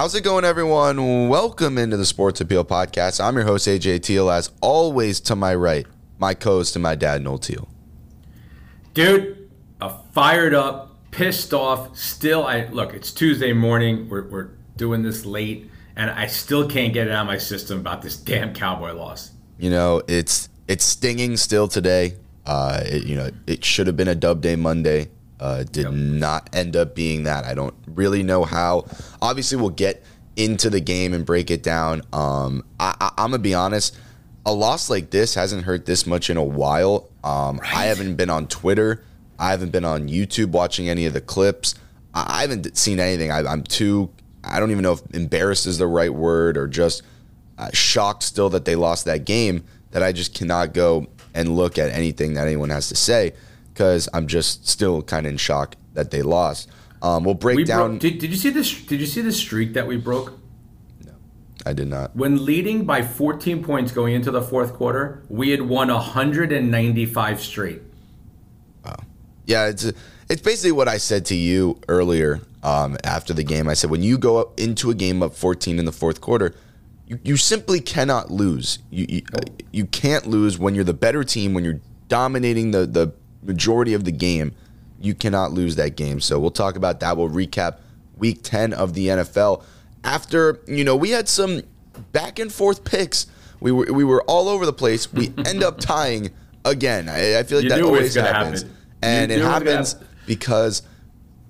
How's it going, everyone? Welcome into the Sports Appeal Podcast. I'm your host, AJ Teal. As always, to my right, my co host and my dad, Noel Teal. Dude, uh, fired up, pissed off. Still, I look. It's Tuesday morning. We're, we're doing this late, and I still can't get it out of my system about this damn Cowboy loss. You know, it's it's stinging still today. Uh, it, you know, it should have been a dub day Monday. Uh, did yep. not end up being that. I don't really know how. Obviously, we'll get into the game and break it down. Um, I, I, am gonna be honest. A loss like this hasn't hurt this much in a while. Um, right. I haven't been on Twitter. I haven't been on YouTube watching any of the clips. I, I haven't seen anything. I, am too. I don't even know if embarrassed is the right word or just uh, shocked still that they lost that game. That I just cannot go and look at anything that anyone has to say because I'm just still kind of in shock that they lost. Um, we'll break we down. Broke, did, did you see this? Did you see the streak that we broke? No, I did not. When leading by 14 points going into the fourth quarter, we had won 195 straight. Wow. Yeah, it's it's basically what I said to you earlier um, after the game. I said when you go into a game up 14 in the fourth quarter, you, you simply cannot lose. You, you, you can't lose when you're the better team when you're dominating the the majority of the game, you cannot lose that game. So we'll talk about that. We'll recap week 10 of the NFL. After, you know, we had some back and forth picks. We were we were all over the place. We end up tying again. I, I feel like you that always happens. Happen. And it happens because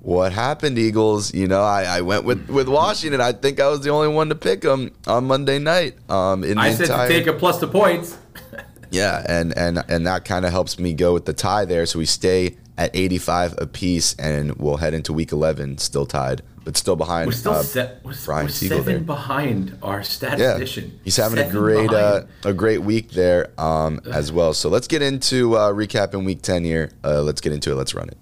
what happened, Eagles? You know, I, I went with, with Washington. I think I was the only one to pick them on Monday night. Um, in I said entire, to take a plus the points. Yeah, and and and that kind of helps me go with the tie there. So we stay at 85 apiece, and we'll head into week 11 still tied, but still behind. We're still uh, se- we're, Brian we're seven there. behind our statistician. Yeah, he's having seven a great uh, a great week there um, as well. So let's get into uh, recapping week 10 here. Uh, let's get into it. Let's run it.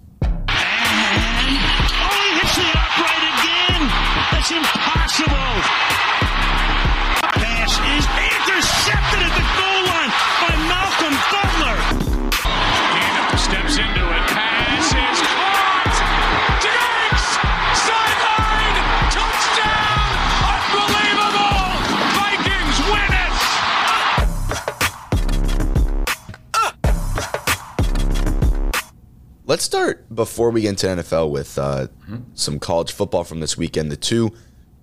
Let's start before we get into NFL with uh, mm-hmm. some college football from this weekend. The two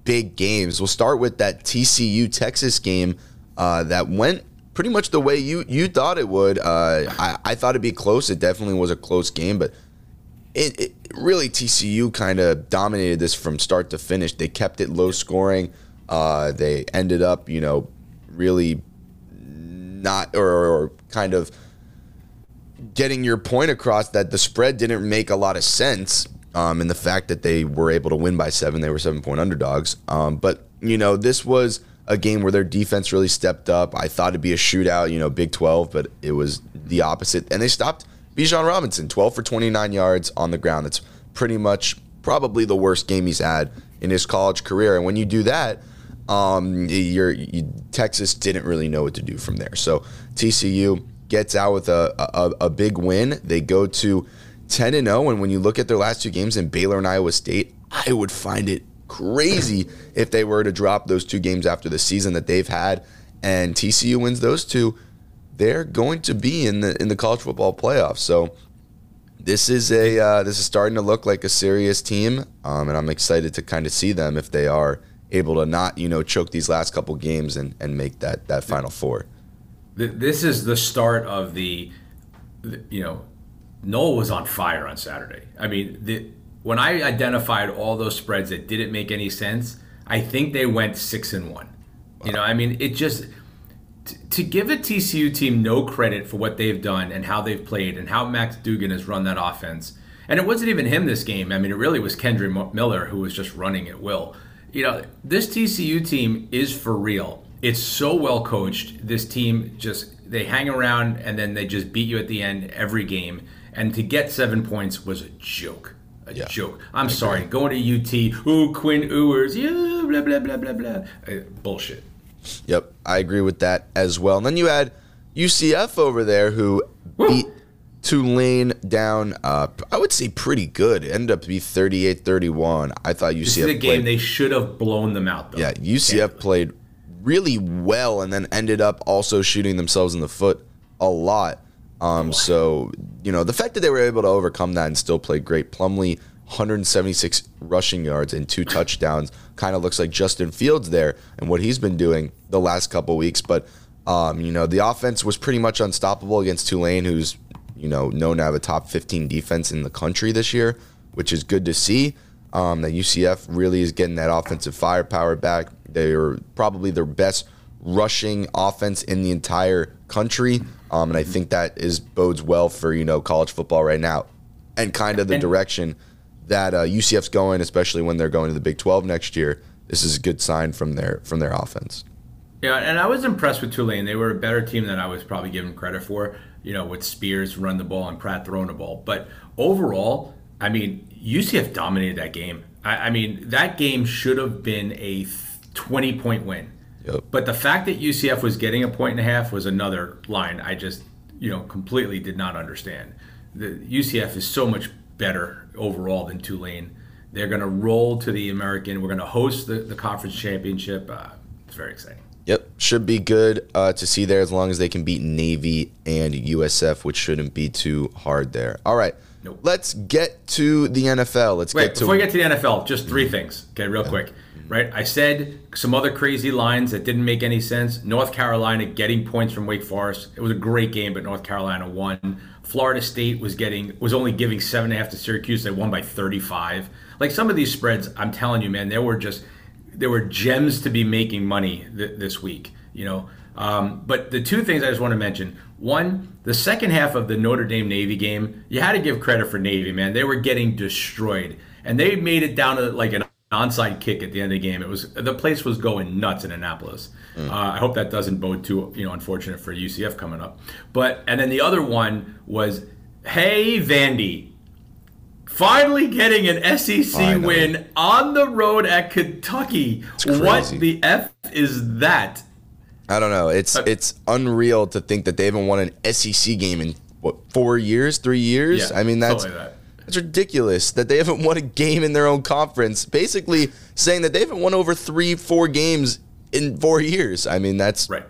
big games. We'll start with that TCU Texas game uh, that went pretty much the way you you thought it would. Uh, I, I, thought it'd be close. It definitely was a close game, but it, it really TCU kind of dominated this from start to finish. They kept it low scoring. Uh, they ended up, you know, really not or, or kind of getting your point across that the spread didn't make a lot of sense. Um, and the fact that they were able to win by seven, they were seven point underdogs. Um, but you know, this was a game where their defense really stepped up. I thought it'd be a shootout, you know, Big 12, but it was the opposite. And they stopped Bijan Robinson, 12 for 29 yards on the ground. That's pretty much probably the worst game he's had in his college career. And when you do that, um, you, Texas didn't really know what to do from there. So TCU gets out with a, a, a big win. They go to 10 and 0. And when you look at their last two games in Baylor and Iowa State, I would find it crazy if they were to drop those two games after the season that they've had and TCU wins those two, they're going to be in the in the college football playoffs. So this is a uh, this is starting to look like a serious team, um, and I'm excited to kind of see them if they are able to not you know choke these last couple games and, and make that that final four this is the start of the, you know, Noel was on fire on Saturday. I mean, the, when I identified all those spreads that didn't make any sense, I think they went six and one. You know, I mean, it just to give a TCU team no credit for what they've done and how they've played and how Max Duggan has run that offense. And it wasn't even him this game. I mean, it really was Kendre Miller who was just running at will. You know, this TCU team is for real it's so well coached. This team just they hang around and then they just beat you at the end every game. And to get seven points was a joke. A yeah. joke. I'm sorry. Going to UT, ooh, Quinn Ewers, yeah, blah, blah, blah, blah, blah. Uh, bullshit. Yep, I agree with that as well. And then you had UCF over there who Woo. beat Tulane down, uh, I would say pretty good. It ended up to be 38 31. I thought UCF This is a game played, they should have blown them out. Though. yeah, UCF played really well and then ended up also shooting themselves in the foot a lot. Um, so, you know, the fact that they were able to overcome that and still play great. Plumlee, 176 rushing yards and two touchdowns. Kind of looks like Justin Fields there and what he's been doing the last couple weeks. But, um, you know, the offense was pretty much unstoppable against Tulane, who's, you know, known to have a top 15 defense in the country this year, which is good to see. Um, that UCF really is getting that offensive firepower back. They're probably their best rushing offense in the entire country, um, and I think that is bodes well for you know college football right now, and kind of the direction that uh, UCF's going, especially when they're going to the Big 12 next year. This is a good sign from their from their offense. Yeah, and I was impressed with Tulane. They were a better team than I was probably given credit for. You know, with Spears run the ball and Pratt throwing the ball. But overall, I mean, UCF dominated that game. I, I mean, that game should have been a twenty-point win. Yep. But the fact that UCF was getting a point and a half was another line I just, you know, completely did not understand. The UCF is so much better overall than Tulane. They're going to roll to the American. We're going to host the, the conference championship. Uh, it's very exciting. Yep, should be good uh, to see there as long as they can beat Navy and USF, which shouldn't be too hard there. All right, Nope. let's get to the NFL. Let's Wait, get to before we get to the NFL, just three things. Okay, real quick. Right? I said some other crazy lines that didn't make any sense. North Carolina getting points from Wake Forest. It was a great game, but North Carolina won. Florida State was getting was only giving seven and a half to Syracuse. They won by 35. Like some of these spreads, I'm telling you, man, there were just there were gems to be making money th- this week. You know, um, but the two things I just want to mention: one, the second half of the Notre Dame Navy game, you had to give credit for Navy, man. They were getting destroyed, and they made it down to like an onside kick at the end of the game. It was the place was going nuts in Annapolis. Uh, I hope that doesn't bode too you know unfortunate for UCF coming up. But and then the other one was, hey Vandy, finally getting an SEC Finally. win on the road at Kentucky. What the f is that? I don't know. It's Uh, it's unreal to think that they haven't won an SEC game in what four years, three years. I mean, that's like that. That's ridiculous that they haven't won a game in their own conference. Basically, saying that they haven't won over three, four games in four years. I mean, that's right.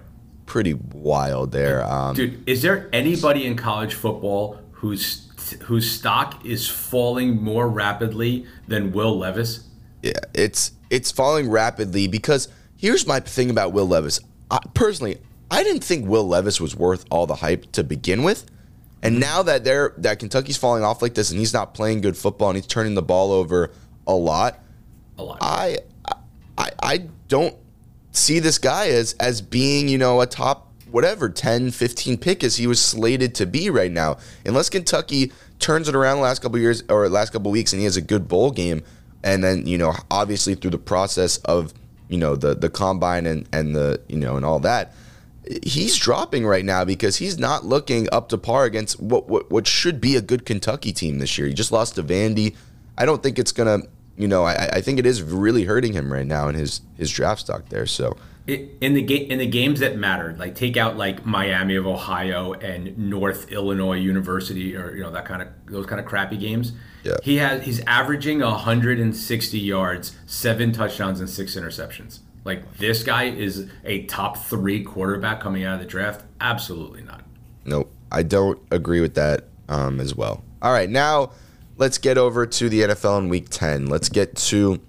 pretty wild there. Um, Dude, is there anybody in college football whose whose stock is falling more rapidly than Will Levis? Yeah, it's it's falling rapidly because here's my thing about Will Levis. I, personally, I didn't think Will Levis was worth all the hype to begin with, and now that they're that Kentucky's falling off like this and he's not playing good football and he's turning the ball over a lot, A lot. I I I don't see this guy as as being you know a top whatever 10 15 pick as he was slated to be right now unless kentucky turns it around the last couple years or last couple weeks and he has a good bowl game and then you know obviously through the process of you know the the combine and and the you know and all that he's dropping right now because he's not looking up to par against what what, what should be a good kentucky team this year he just lost to vandy i don't think it's gonna you know, I, I think it is really hurting him right now in his his draft stock there. So in the ga- in the games that mattered, like take out like Miami of Ohio and North Illinois University, or you know that kind of those kind of crappy games. Yeah. He has he's averaging 160 yards, seven touchdowns, and six interceptions. Like this guy is a top three quarterback coming out of the draft. Absolutely not. nope, I don't agree with that um, as well. All right, now let's get over to the NFL in Week Ten. Let's get to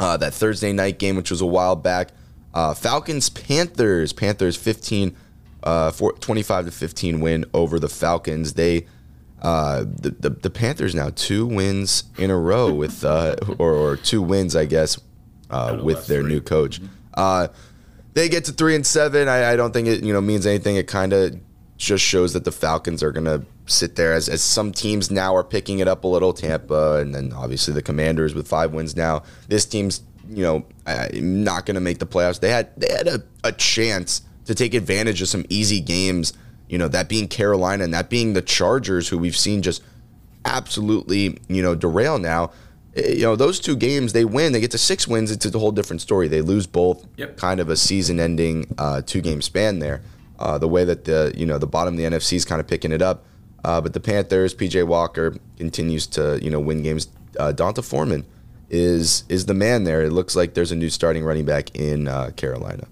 uh, that Thursday night game, which was a while back. Uh, Falcons Panthers. Panthers 15, uh, four- 25 to 15 win over the Falcons. They uh, the, the the Panthers now two wins in a row with uh, or, or two wins, I guess, uh, with their three. new coach. Uh, they get to three and seven. I, I don't think it you know means anything. It kind of just shows that the Falcons are gonna sit there as, as some teams now are picking it up a little. Tampa and then obviously the Commanders with five wins now. This team's you know not gonna make the playoffs. They had they had a, a chance to take advantage of some easy games. You know that being Carolina and that being the Chargers, who we've seen just absolutely you know derail now. Eh, You know those two games they win, they get to six wins. It's a whole different story. They lose both, Yep. kind of a season-ending uh, two-game span there. Uh, the way that the you know the bottom of the NFC is kind of picking it up. Uh, but the Panthers, PJ Walker continues to you know win games. Uh, D'Onta Foreman is is the man there. It looks like there's a new starting running back in uh, Carolina.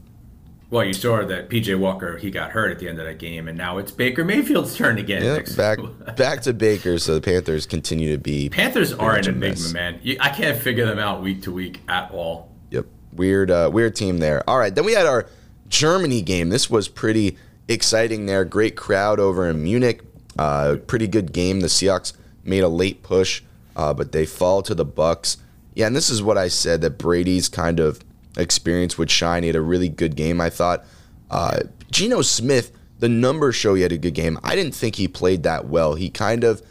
Well, you saw that PJ Walker he got hurt at the end of that game, and now it's Baker Mayfield's turn again. Yeah, back back to Baker. So the Panthers continue to be Panthers are an enigma, man. You, I can't figure them out week to week at all. Yep, weird, uh, weird team there. All right, then we had our Germany game. This was pretty exciting there. Great crowd over in Munich. Uh, pretty good game. The Seahawks made a late push, uh, but they fall to the Bucks. Yeah, and this is what I said that Brady's kind of experience would shine. He had a really good game, I thought. Uh, Geno Smith, the numbers show he had a good game. I didn't think he played that well. He kind of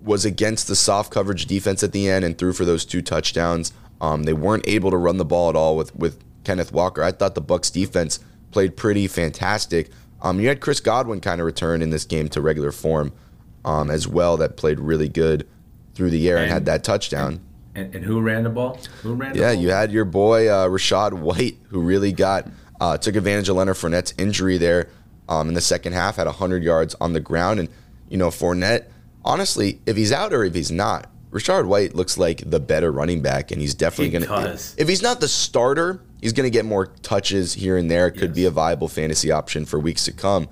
was against the soft coverage defense at the end and threw for those two touchdowns. Um, they weren't able to run the ball at all with with Kenneth Walker. I thought the Bucks defense played pretty fantastic. Um, you had Chris Godwin kind of return in this game to regular form um, as well. That played really good through the air and, and had that touchdown. And, and, who ran the ball? Who ran? yeah, ball? you had your boy uh, Rachaad White, who really got uh, took advantage of Leonard Fournette's injury there um, in the second half. Had 100 yards on the ground, and you know Fournette. Honestly, if he's out or if he's not, Rachaad White looks like the better running back, and he's definitely going to. If he's not the starter, he's going to get more touches here and there. Could yes. be a viable fantasy option for weeks to come.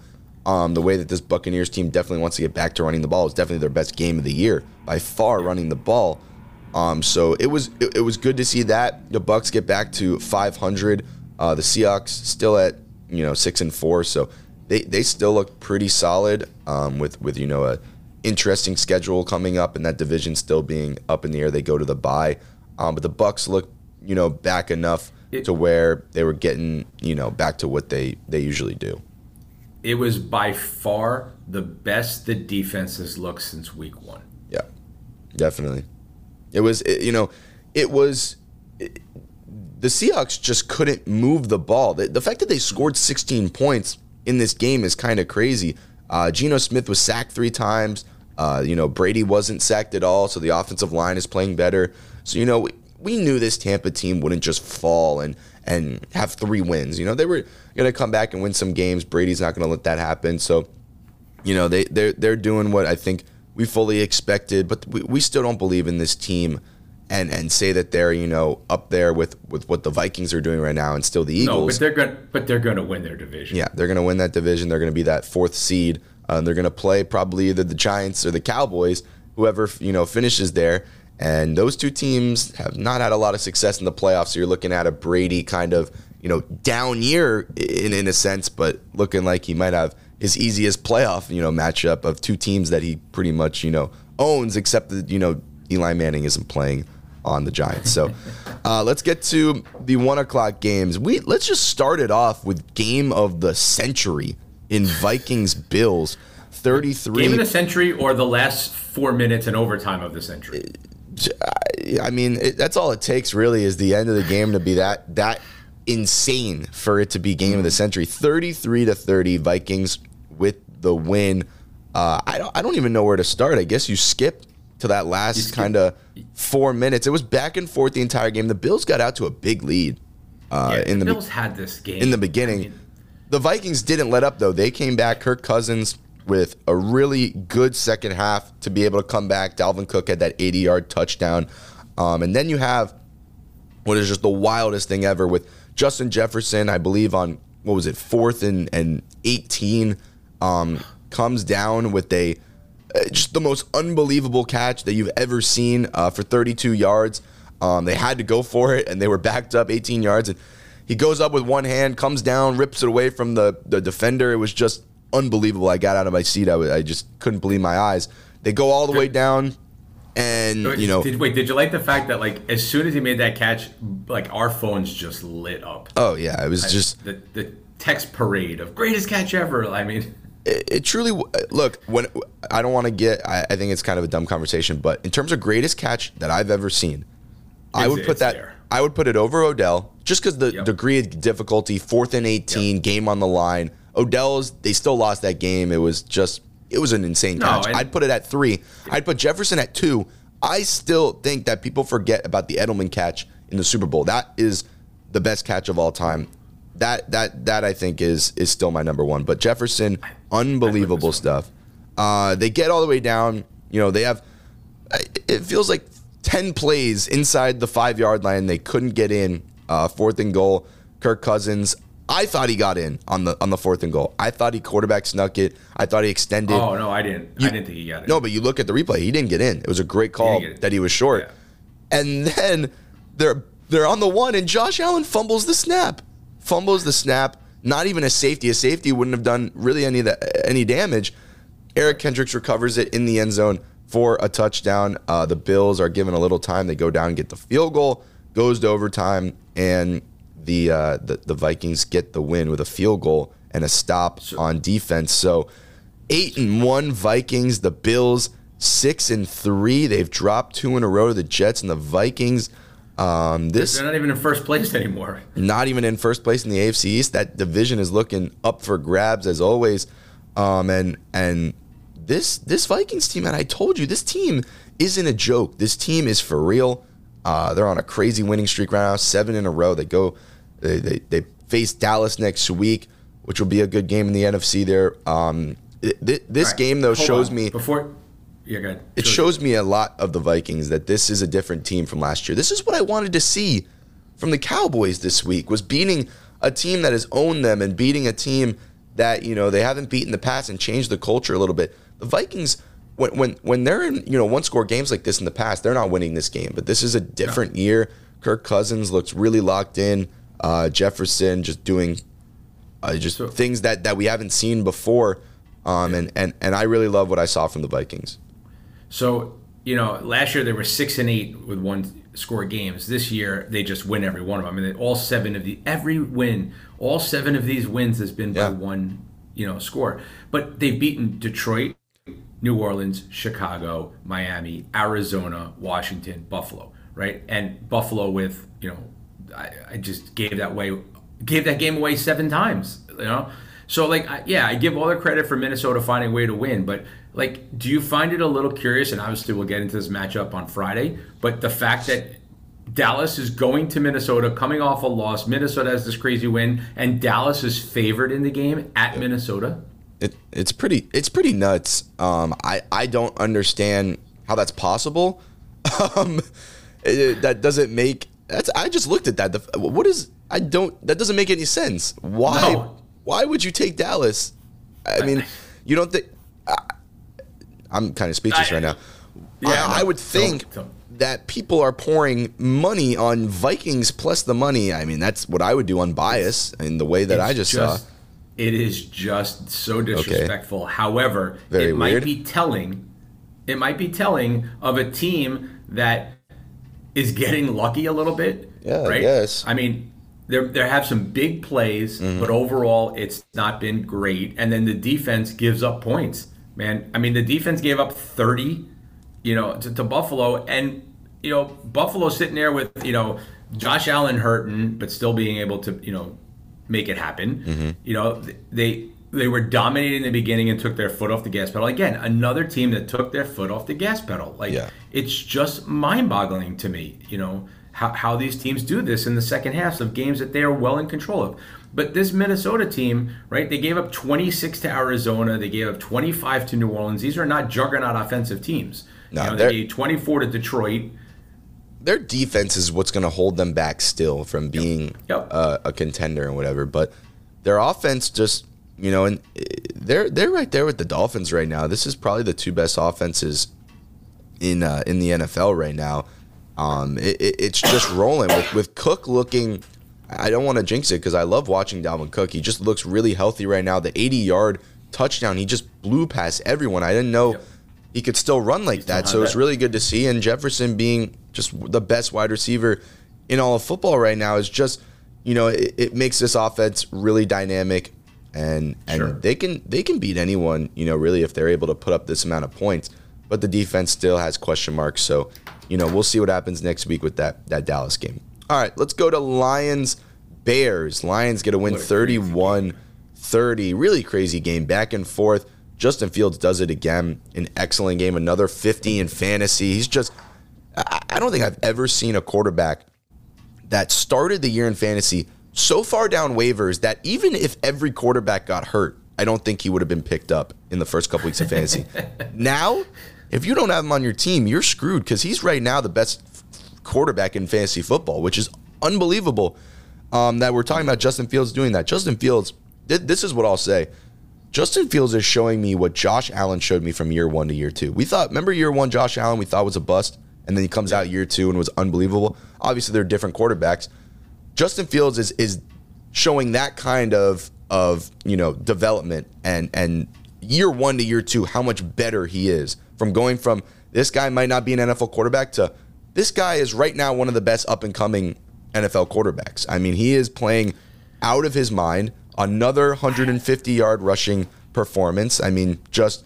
Um, the way that this Buccaneers team definitely wants to get back to running the ball is definitely their best game of the year by far, running the ball. Um, so it was it, it, was good to see that the Bucks get back to 500. Uh, the Seahawks still at you know six and four, so they, they still look pretty solid um, with with you know a interesting schedule coming up and that division still being up in the air. They go to the bye, um, but the Bucks look you know back enough it, to where they were getting you know back to what they they usually do. It was by far the best the defense has looked since week one. Yeah, definitely. It was, it, you know, it was. It, the Seahawks just couldn't move the ball. The, the, fact that they scored 16 points in this game is kind of crazy. Uh, Geno Smith was sacked three times. Uh, you know, Brady wasn't sacked at all, so the offensive line is playing better. So, you know, we, we knew this Tampa team wouldn't just fall and and have three wins. You know, they were going to come back and win some games. Brady's not going to let that happen. So, you know, they they're they're doing what I think we fully expected, but we, we still don't believe in this team and and say that they're you know up there with with what the Vikings are doing right now and still the Eagles. No, but they're going but they're going to win their division. Yeah, they're going to win that division. They're going to be that fourth seed. Uh, they're going to play probably either the Giants or the Cowboys, whoever you know finishes there. And those two teams have not had a lot of success in the playoffs. So you're looking at a Brady kind of you know down year in in a sense, but looking like he might have his easiest playoff, you know, matchup of two teams that he pretty much, you know, owns, except that, you know, Eli Manning isn't playing on the Giants. So uh, let's get to the one o'clock games. We let's just start it off with game of the century in Vikings Bills. 33 game of the century or the last four minutes and overtime of the century i mean it, that's all it takes really is the end of the game to be that that insane for it to be game of the century 33 to 30 vikings with the win. Uh, I don't I don't even know where to start. I guess you skipped to that last kind of four minutes. It was back and forth the entire game. The Bills got out to a big lead. Uh, yeah, in the Bills had this game in the beginning. I mean, the Vikings didn't let up though. They came back. Kirk Cousins with a really good second half to be able to come back. Dalvin Cook had that 80 yard touchdown, um, and then you have what is just the wildest thing ever with Justin Jefferson. I believe on what was it fourth and and 18 um, comes down with a uh, just the most unbelievable catch that you've ever seen uh, for 32 yards. Um, they had to go for it, and they were backed up 18 yards. And he goes up with one hand, comes down, rips it away from the, the defender. It was just unbelievable. I got out of my seat. I, I just couldn't believe my eyes. They go all the way down, and you know. Did, wait, did you like the fact that like as soon as he made that catch, like our phones just lit up? Oh yeah, it was I, just the, the text parade of greatest catch ever. I mean it, it truly look when I don't want to get. I, I, think it's kind of a dumb conversation, but in terms of greatest catch that I've ever seen, I would put that. There. I would put it over Odell just because the yep. degree of difficulty, fourth and eighteen, yep. game on the line. Odell's they still lost that game. It was just it was an insane catch. No, I'd put it at three. I'd put Jefferson at two. I still think that people forget about the Edelman catch in the Super Bowl. That is the best catch of all time that that that I think is is still my number one. But Jefferson, unbelievable stuff. Uh, they get all the way down. You know, they have. It feels like ten plays inside the five yard line. They couldn't get in. Uh, fourth and goal. Kirk Cousins. I thought he got in on the on the fourth and goal. I thought he quarterback snuck it. I thought he extended. Oh no, I didn't. You, I didn't think he got it. No, but you look at the replay. He didn't get in. It was a great call he that he was short. Yeah. And then they're they're on the one, and Josh Allen fumbles the snap. Fumbles the snap. Not even a safety. A safety wouldn't have done really any that, any damage. Eric Kendricks recovers it in the end zone for a touchdown. Uh, the Bills are given a little time. They go down and get the field goal. Goes to overtime, and the uh, the, the Vikings get the win with a field goal and a stop on defense. So eight and one Vikings. The Bills six and three. They've dropped two in a row to the Jets and the Vikings. Um, this they're not even in first place anymore. Not even in first place in the AFC East. That division is looking up for grabs as always. Um, and and this this Vikings team, and I told you this team isn't a joke. This team is for real. Uh, they're on a crazy winning streak right now, seven in a row. They go, they, they, they face Dallas next week, which will be a good game in the NFC. There, um, this right. game though Hold shows on. me before yeah, go ahead. It shows me a lot of the Vikings that this is a different team from last year. This is what I wanted to see from the Cowboys this week was beating a team that has owned them and beating a team that, you know, they haven't beaten in the past and changed the culture a little bit. The Vikings when when when they're in, you know, one score games like this in the past, they're not winning this game, but this is a different no. year. Kirk Cousins looks really locked in. Uh, Jefferson just doing uh, just so, things that, that we haven't seen before. Um, and, and, and I really love what I saw from the Vikings. So you know, last year they were six and eight with one score games. This year they just win every one of them. I mean, all seven of the every win, all seven of these wins has been yeah. by one you know score. But they've beaten Detroit, New Orleans, Chicago, Miami, Arizona, Washington, Buffalo, right? And Buffalo with you know, I, I just gave that way, gave that game away seven times. You know, so like yeah, I give all the credit for Minnesota finding a way to win, but like, do you find it a little curious? And obviously, we'll get into this matchup on Friday. But the fact that Dallas is going to Minnesota, coming off a loss. Minnesota has this crazy win, and Dallas is favored in the game at Minnesota. It, it's pretty it's pretty nuts. Um, I I don't understand how that's possible. Um, it, that doesn't make that's. I just looked at that. The, what is I don't that doesn't make any sense. Why no. why would you take Dallas? I mean, you don't think I'm kind of speechless I, right now. Yeah, I, I would think don't, don't. that people are pouring money on Vikings plus the money. I mean, that's what I would do on bias in the way that I just, just, saw. It is just so disrespectful. Okay. However, Very it might be telling. It might be telling of a team that is getting lucky a little bit. Yeah, right? Yes. I mean, there there have some big plays, mm-hmm. but overall it's not been great. And then the defense gives up points man. I mean, the defense gave up 30, you know, to, to Buffalo, and you know, Buffalo sitting there with you know Josh Allen hurting, but still being able to you know make it happen. Mm-hmm. You know, they they were dominating in the beginning and took their foot off the gas pedal. Again, another team that took their foot off the gas pedal. Like yeah. it's just mind-boggling to me. You know how how these teams do this in the second halves of games that they are well in control of. But this Minnesota team, right? They gave up 26 to Arizona. They gave up 25 to New Orleans. These are not juggernaut offensive teams. No, you know, they gave 24 to Detroit. Their defense is what's going to hold them back still from being yep. Yep. Uh, a contender and whatever. But their offense just, you know, and they're they're right there with the Dolphins right now. This is probably the two best offenses in uh, in the NFL right now. Um, it, it, it's just rolling with with Cook looking I don't want to jinx it because I love watching Dalvin Cook. He just looks really healthy right now. The 80 yard touchdown, he just blew past everyone. I didn't know yep. he could still run like that. So it's really good to see. And Jefferson being just the best wide receiver in all of football right now is just, you know, it, it makes this offense really dynamic. And and sure. they can they can beat anyone, you know, really if they're able to put up this amount of points. But the defense still has question marks. So, you know, we'll see what happens next week with that that Dallas game. All right, let's go to Lions Bears. Lions get a win 31 30. Really crazy game. Back and forth. Justin Fields does it again. An excellent game. Another 50 in fantasy. He's just, I don't think I've ever seen a quarterback that started the year in fantasy so far down waivers that even if every quarterback got hurt, I don't think he would have been picked up in the first couple weeks of fantasy. now, if you don't have him on your team, you're screwed because he's right now the best quarterback in fantasy football, which is unbelievable. Um, that we're talking about Justin Fields doing that. Justin Fields, th- this is what I'll say. Justin Fields is showing me what Josh Allen showed me from year one to year two. We thought, remember year one, Josh Allen, we thought was a bust, and then he comes out year two and was unbelievable. Obviously, they're different quarterbacks. Justin Fields is is showing that kind of of you know development and and year one to year two, how much better he is from going from this guy might not be an NFL quarterback to this guy is right now one of the best up and coming NFL quarterbacks. I mean, he is playing out of his mind. Another 150 yard rushing performance. I mean, just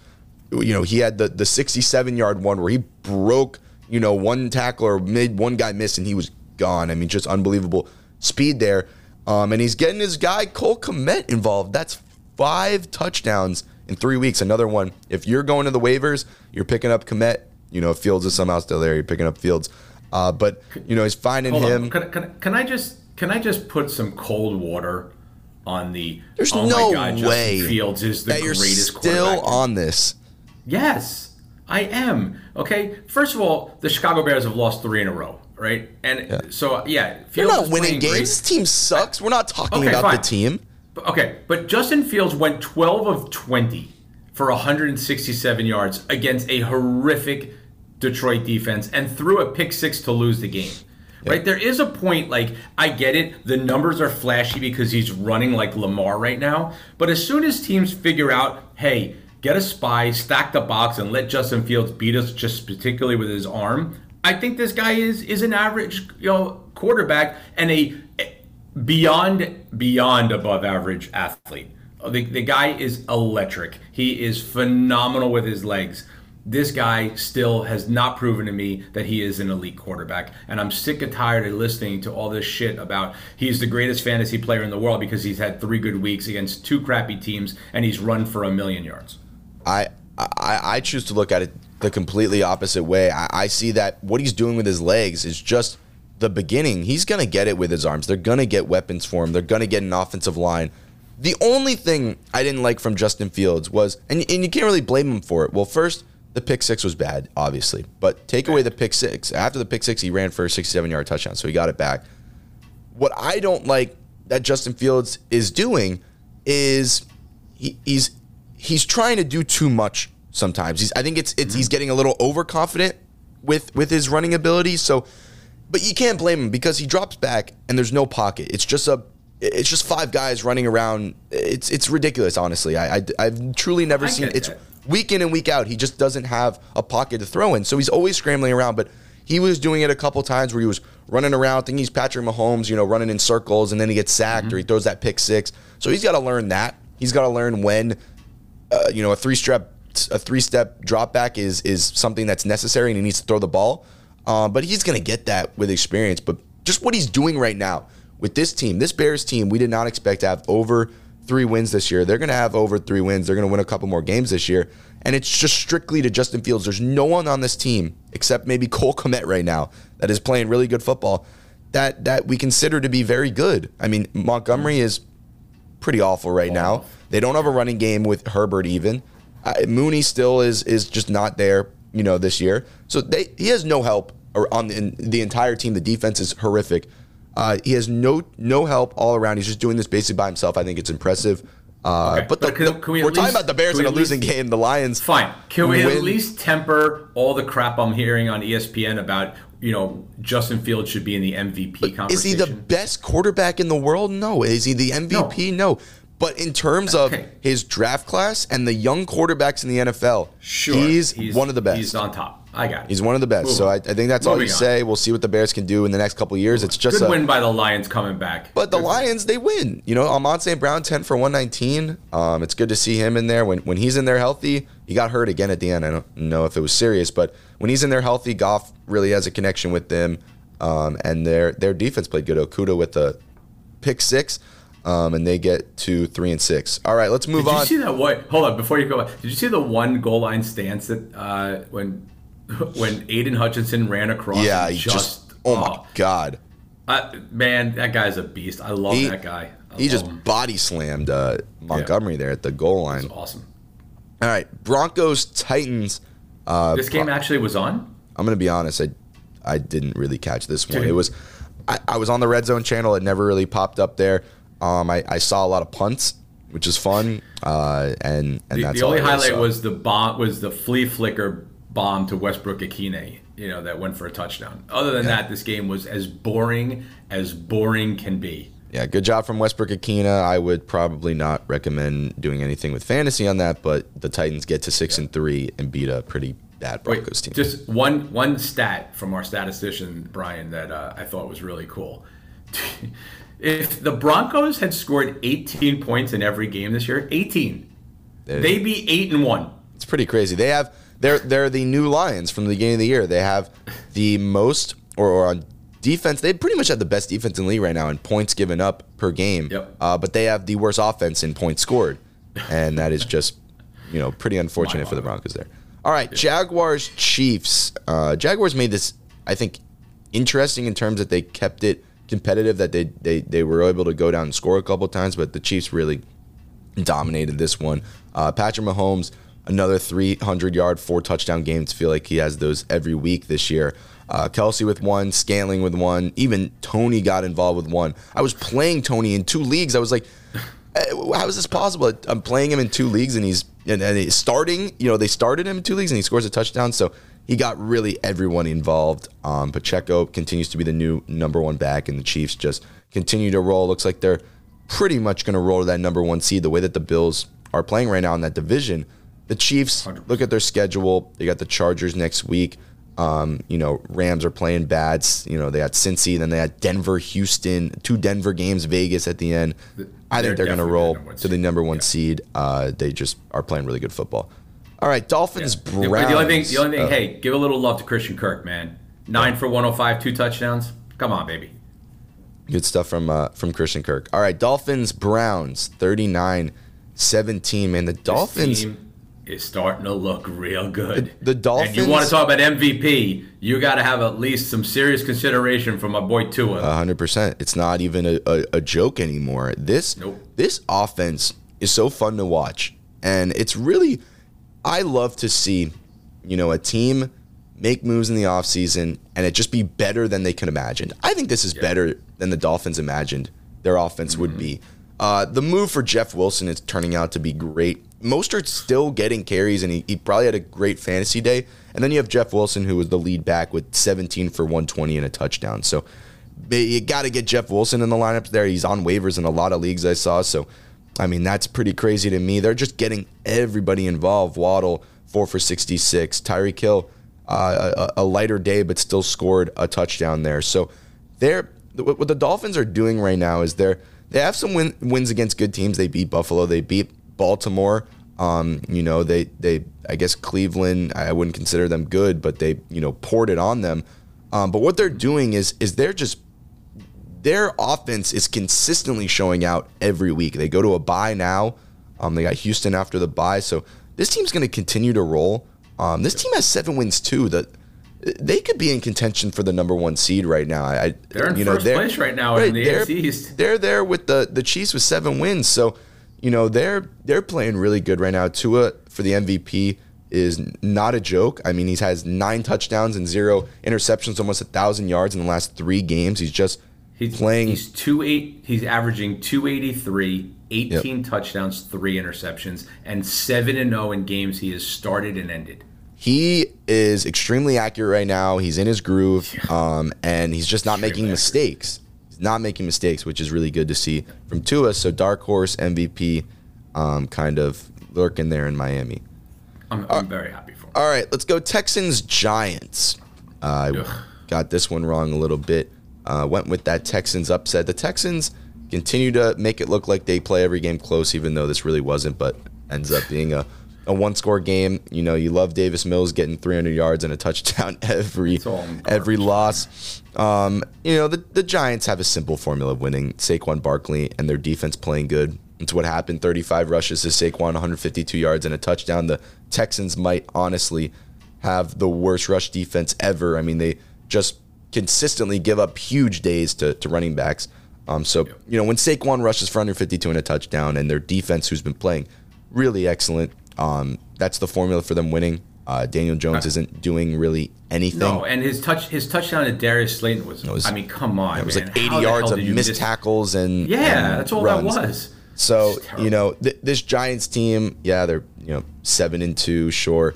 you know, he had the the 67 yard one where he broke you know one tackler, made one guy miss, and he was gone. I mean, just unbelievable speed there. Um, and he's getting his guy Cole Kmet involved. That's five touchdowns in three weeks. Another one. If you're going to the waivers, you're picking up Kmet. You know, Fields is somehow still there, you're picking up Fields. Uh, but you know, he's finding Hold him. Can, can, can I just can I just put some cold water on the? There's oh no my God, Justin way Fields is the that you're greatest still on this. Yes, I am. Okay. First of all, the Chicago Bears have lost three in a row, right? And so yeah, We're Fields not is winning games. great. This team sucks. We're not talking Okay, about fine. the team. But- Okay, but Justin Fields went 12 of 20 for 167 yards against a horrific Detroit defense and threw a pick six to lose the game. Right? There is a point, like, I get it. The numbers are flashy because he's running like Lamar right now. But as soon as teams figure out, hey, get a spy, stack the box, and let Justin Fields beat us, just particularly with his arm, I think this guy is is an average, you know, quarterback and a beyond beyond above average athlete. The, the guy is electric. He is phenomenal with his legs. This guy still has not proven to me that he is an elite quarterback. And I'm sick and tired of listening to all this shit about he's the greatest fantasy player in the world because he's had three good weeks against two crappy teams and he's run for a million yards. I, I I choose to look at it the completely opposite way. I, I see that what he's doing with his legs is just the beginning. He's gonna get it with his arms. They're gonna get weapons for him. They're gonna get an offensive line. The only thing I didn't like from Justin Fields was, and, and you can't really blame him for it. Well, first, the pick six was bad, obviously. But take away the pick six. After the pick six, he ran for a 67 yard touchdown, so he got it back. What I don't like that Justin Fields is doing is he, he's he's trying to do too much sometimes. He's I think it's it's he's getting a little overconfident with with his running ability. So, but you can't blame him because he drops back and there's no pocket. It's just a it's just five guys running around. It's it's ridiculous, honestly. I, I have truly never I seen it's that. Week in and week out. He just doesn't have a pocket to throw in, so he's always scrambling around. But he was doing it a couple times where he was running around, thinking he's Patrick Mahomes, you know, running in circles, and then he gets sacked or he throws that pick six. So he's got to learn that. He's got to learn when, uh, you know, a three step a three step drop back is is something that's necessary, and he needs to throw the ball. Um, but he's going to get that with experience. But just what he's doing right now with this team, this Bears team, we did not expect to have over three wins this year. They're going to have over three wins. They're going to win a couple more games this year. And it's just strictly to Justin Fields. There's no one on this team except maybe Cole Kmet right now that is playing really good football that that we consider to be very good. I mean, Montgomery is pretty awful right now. They don't have a running game with Herbert even. Uh, Mooney still is is just not there, you know, this year. So they he has no help on the, the entire team. The defense is horrific. Uh, he has no no help all around. He's just doing this basically by himself. I think it's impressive. Uh, Okay, But, the, but can- the- can we we're talking about the Bears in a losing least- game. The Lions. Fine. Can we at least temper all the crap I'm hearing on ESPN about, you know, Justin Fields should be in the MVP conversation? Is he the best quarterback in the world? No. Is he the MVP? No. But in terms of Okay. his draft class and the young quarterbacks in the NFL, Sure. he's, one of the best. He's on top. I got it. He's one of the best. Move so I. I think that's all you on. say. We'll see what the Bears can do in the next couple of years. It's just Good a, win by the Lions coming back. but the Good- Lions, they win. You know, Amon St. Brown, 10 for 119. Um, it's good to see him in there. When when he's in there healthy, he got hurt again at the end. I don't know if it was serious, but when he's in there healthy, Goff really has a connection with them. Um, and their their defense played good. Okudah with the pick six. Um, and they get to three and six. All right, let's move on. Did you see that? What? Hold on, before you go. Did you see the one goal line stance that uh, when when Aidan Hutchinson ran across? yeah, he just, oh my god. Uh, man, that guy's a beast. I love He- that guy. I He just him. body slammed uh, Montgomery there at the goal line. It's awesome. All right, Broncos Titans. Uh, This game actually was on. I'm gonna be honest. I I didn't really catch this one. Dude. It was I, I was on the red zone channel. It never really popped up there. Um, I, I saw a lot of punts, which is fun. Uh, and and The, that's the only highlight was the bomb was the flea flicker bomb to Westbrook-Ikhine, you know, that went for a touchdown. Other than that, this game was as boring as boring can be. yeah, good job from Westbrook-Ikhine. I would probably not recommend doing anything with fantasy on that, but the Titans get to six and three and beat a pretty bad Wait, Broncos team. just one one stat from our statistician Brian that uh, I thought was really cool. if the Broncos had scored 18 points in every game this year, 18, they'd be eight and one. It's pretty crazy. They have they're they're the new Lions from the beginning of the year. They have the most or, or on defense. They pretty much have the best defense in the league right now in points given up per game. Yep. Uh, but they have the worst offense in points scored, and that is just you know pretty unfortunate for the Broncos there. All right, Jaguars Chiefs. Uh, Jaguars made this I think interesting in terms that they kept it competitive. That they they they were able to go down and score a couple times, but the Chiefs really dominated this one. Uh, Patrick Mahomes, another 300 yard, four touchdown games. Feel like he has those every week this year. Uh, Kelsey with one, Scantling with one, even Toney got involved with one. I was playing Toney in two leagues. I was like, eh, how is this possible? I'm playing him in two leagues and he's and, and he's starting. You know, they started him in two leagues and he scores a touchdown. So he got really everyone involved. Um, Pacheco continues to be the new number one back, and the Chiefs just continue to roll. Looks like they're pretty much going to roll to that number one seed. The way that the Bills are playing right now in that division, the Chiefs 100. look at their schedule. They got the Chargers next week. Um, you know, Rams are playing bad. You know, they had Cincy, then they had Denver, Houston, two Denver games, Vegas at the end. I think they're going to roll to the number one Yeah. seed. Uh, they just are playing really good football. All right, Dolphins, The, Browns. the only thing, the only thing, Uh, hey, give a little love to Christian Kirk, man. Nine for 105, two touchdowns. Come on, baby. Good stuff from uh, from Christian Kirk. All right, Dolphins Browns 39-17. Man, the Dolphins is starting to look real good. The- the And you want to talk about MVP? You got to have at least some serious consideration for my boy Tua. hundred percent. It's not even a, a, a joke anymore. This Nope. this offense is so fun to watch, and it's really I love to see you know a team make moves in the offseason and it just be better than they can imagine. I think this is better than the Dolphins imagined their offense would be. Uh, the move for Jeff Wilson is turning out to be great. Mostert's still getting carries, and he, he probably had a great fantasy day. And then you have Jeff Wilson, who was the lead back with 17 for 120 and a touchdown. So you got to get Jeff Wilson in the lineups there. He's on waivers in a lot of leagues I saw. So, I mean, that's pretty crazy to me. They're just getting everybody involved. Waddle, four for 66. Tyreek Hill, uh, a, a lighter day, but still scored a touchdown there. So, they're what what the Dolphins are doing right now is they're they have some win, wins against good teams. They beat Buffalo. They beat Baltimore. Um, you know, they they I guess Cleveland. I wouldn't consider them good, but they you know poured it on them. Um, but what they're doing is is they're just their offense is consistently showing out every week. They go to a bye now. Um, they got Houston after the bye, so this team's going to continue to roll. Um, this team has seven wins too. That they could be in contention for the number one seed right now. I, They're in you know, first place right now in the they're, East. They're there with the the Chiefs with seven wins, so you know they're they're playing really good right now. Tua for the MVP is not a joke. I mean, he has nine touchdowns and zero interceptions, almost a thousand yards in the last three games. He's just He's playing. He's two eight. He's averaging two eighty three, 18 touchdowns, three interceptions, and seven and zero in games he has started and ended. he is extremely accurate right now. He's in his groove, um, and he's just not making Extremely mistakes. Not making mistakes, which is really good to see from Tua. So dark horse MVP, um, kind of lurking there in Miami. I'm, I'm very happy for him. All right, let's go Texans Giants. Uh, I got this one wrong a little bit. Uh, went with that Texans upset. The Texans continue to make it look like they play every game close, even though this really wasn't, but ends up being a, a one score game. You know, you love Davis Mills getting 300 yards and a touchdown every every loss. Um, you know, the, the Giants have a simple formula of winning. Saquon Barkley and their defense playing good. It's what happened. 35 rushes to Saquon, 152 yards and a touchdown. The Texans might honestly have the worst rush defense ever. I mean, they just consistently give up huge days to, to running backs. Um, so you know when Saquon rushes for 152 and a touchdown, and their defense, who's been playing really excellent, um, that's the formula for them winning. Uh, Daniel Jones isn't doing really anything. No, and his touch his touchdown to Darius Slayton was, was I mean, come on. It was man. like 80 How yards of missed miss- tackles and Yeah, and that's all runs. that was. So you know th- this Giants team, yeah, they're you know seven and two, sure.